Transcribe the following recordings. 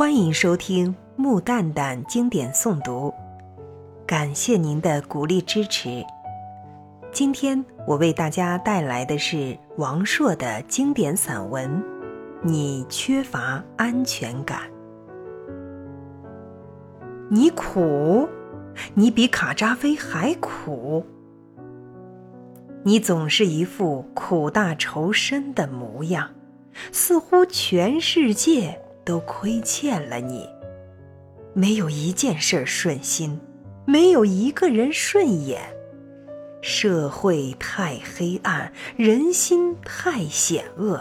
欢迎收听木蛋蛋经典诵读，感谢您的鼓励支持。今天我为大家带来的是王朔的经典散文《你缺乏安全感》。你苦，你比卡扎菲还苦。你总是一副苦大仇深的模样，似乎全世界都亏欠了你。没有一件事顺心，没有一个人顺眼。社会太黑暗，人心太险恶。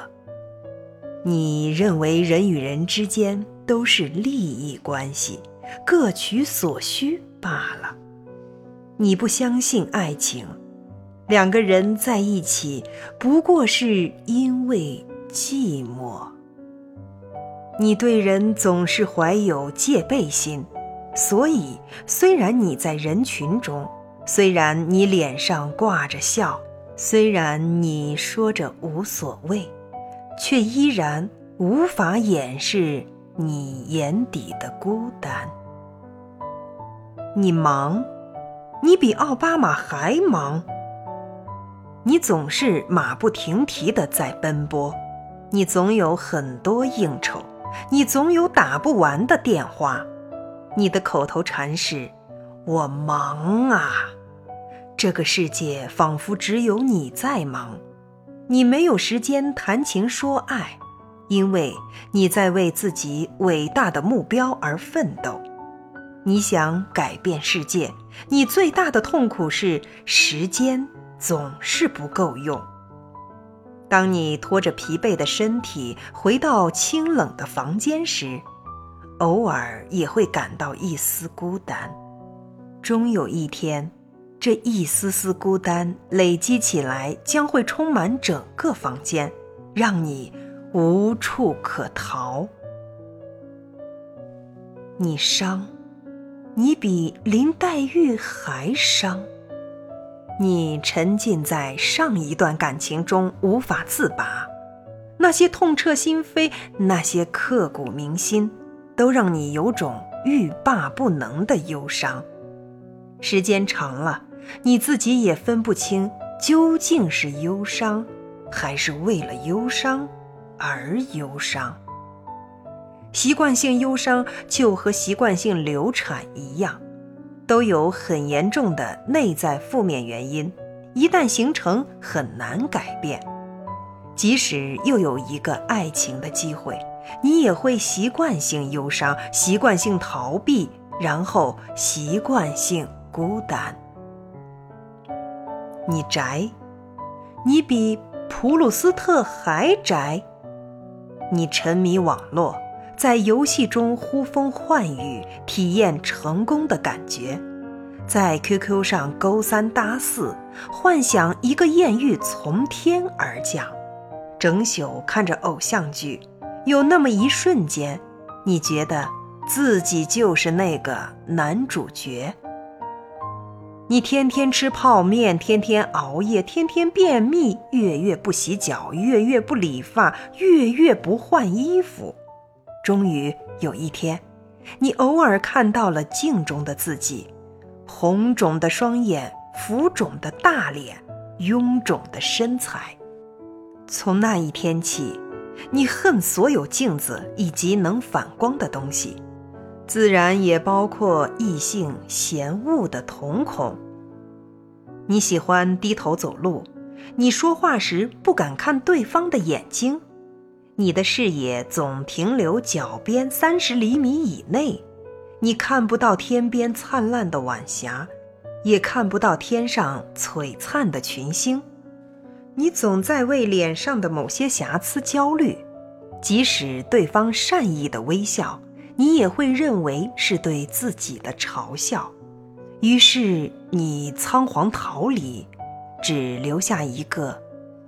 你认为人与人之间都是利益关系，各取所需罢了。你不相信爱情。两个人在一起，不过是因为寂寞。你对人总是怀有戒备心，所以虽然你在人群中，虽然你脸上挂着笑，虽然你说着无所谓，却依然无法掩饰你眼底的孤单。你忙，你比奥巴马还忙。你总是马不停蹄地在奔波，你总有很多应酬，你总有打不完的电话，你的口头禅是“我忙啊”。这个世界仿佛只有你在忙，你没有时间谈情说爱，因为你在为自己伟大的目标而奋斗。你想改变世界，你最大的痛苦是时间。总是不够用。当你拖着疲惫的身体回到清冷的房间时，偶尔也会感到一丝孤单。终有一天，这一丝丝孤单累积起来，将会充满整个房间，让你无处可逃。你伤，你比林黛玉还伤。你沉浸在上一段感情中无法自拔，那些痛彻心扉，那些刻骨铭心，都让你有种欲罢不能的忧伤。时间长了，你自己也分不清究竟是忧伤，还是为了忧伤而忧伤。习惯性忧伤就和习惯性流产一样。都有很严重的内在负面原因，一旦形成很难改变。即使又有一个爱情的机会，你也会习惯性忧伤，习惯性逃避，然后习惯性孤单。你宅，你比普鲁斯特还宅。你沉迷网络。在游戏中呼风唤雨，体验成功的感觉；在 QQ 上勾三搭四，幻想一个艳遇从天而降；整宿看着偶像剧，有那么一瞬间，你觉得自己就是那个男主角。你天天吃泡面，天天熬夜，天天便秘，月月不洗脚，月月不理发，月月不换衣服。终于有一天，你偶尔看到了镜中的自己，红肿的双眼，浮肿的大脸，臃肿的身材。从那一天起，你恨所有镜子以及能反光的东西，自然也包括异性嫌恶的瞳孔。你喜欢低头走路，你说话时不敢看对方的眼睛。你的视野总停留脚边三十厘米以内，你看不到天边灿烂的晚霞，也看不到天上璀璨的群星。你总在为脸上的某些瑕疵焦虑，即使对方善意的微笑，你也会认为是对自己的嘲笑。于是你仓皇逃离，只留下一个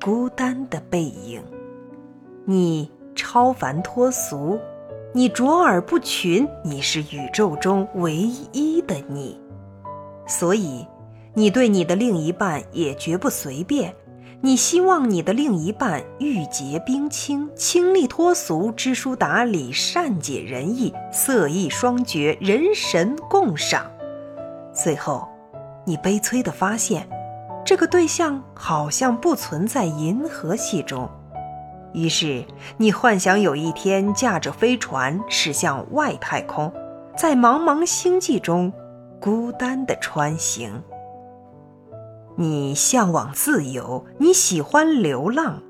孤单的背影。你超凡脱俗，你卓尔不群，你是宇宙中唯一的你，所以你对你的另一半也绝不随便，你希望你的另一半玉洁冰清、清丽脱俗、知书达理、善解人意、色艺双绝、人神共赏。最后，你悲催地发现，这个对象好像不存在银河系中。于是，你幻想有一天驾着飞船驶向外太空，在茫茫星际中孤单地穿行。你向往自由，你喜欢流浪，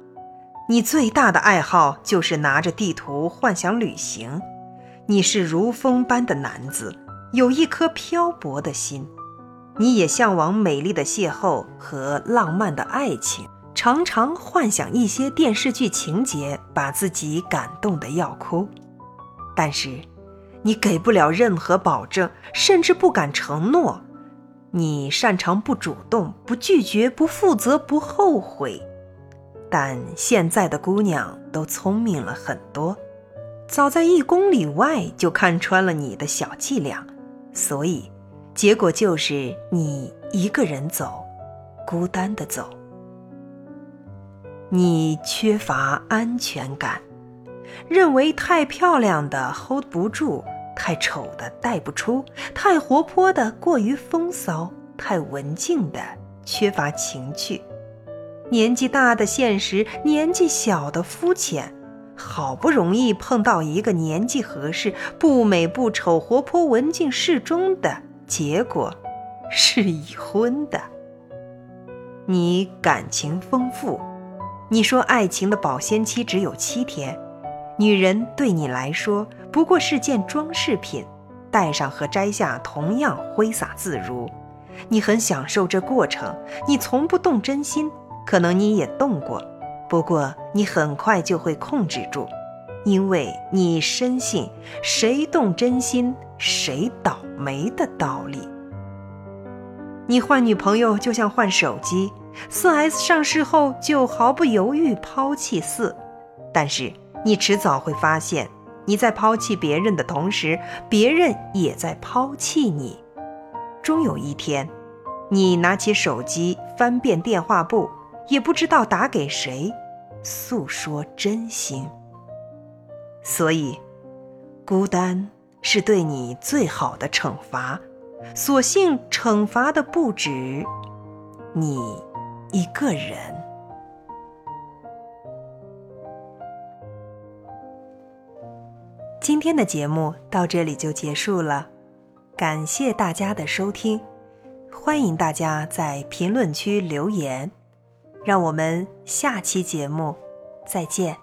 你最大的爱好就是拿着地图幻想旅行。你是如风般的男子，有一颗漂泊的心。你也向往美丽的邂逅和浪漫的爱情，常常幻想一些电视剧情节，把自己感动得要哭。但是，你给不了任何保证，甚至不敢承诺。你擅长不主动、不拒绝、不负责、不后悔，但现在的姑娘都聪明了很多，早在一公里外就看穿了你的小伎俩，所以结果就是你一个人走，孤单的走。你缺乏安全感，认为太漂亮的 hold 不住。太丑的带不出，太活泼的过于风骚，太文静的缺乏情趣。年纪大的现实，年纪小的肤浅。好不容易碰到一个年纪合适、不美不丑、活泼文静适中的，结果是已婚的。你感情丰富，你说爱情的保鲜期只有七天。女人对你来说不过是件装饰品，戴上和摘下同样挥洒自如。你很享受这过程，你从不动真心，可能你也动过，不过你很快就会控制住，因为你深信谁动真心谁倒霉的道理。你换女朋友就像换手机，四 S 上市后就毫不犹豫抛弃四，但是。你迟早会发现，你在抛弃别人的同时，别人也在抛弃你。终有一天，你拿起手机翻遍电话簿，也不知道打给谁，诉说真心。所以，孤单是对你最好的惩罚。所幸惩罚的不止你一个人。今天的节目到这里就结束了，感谢大家的收听，欢迎大家在评论区留言，让我们下期节目再见。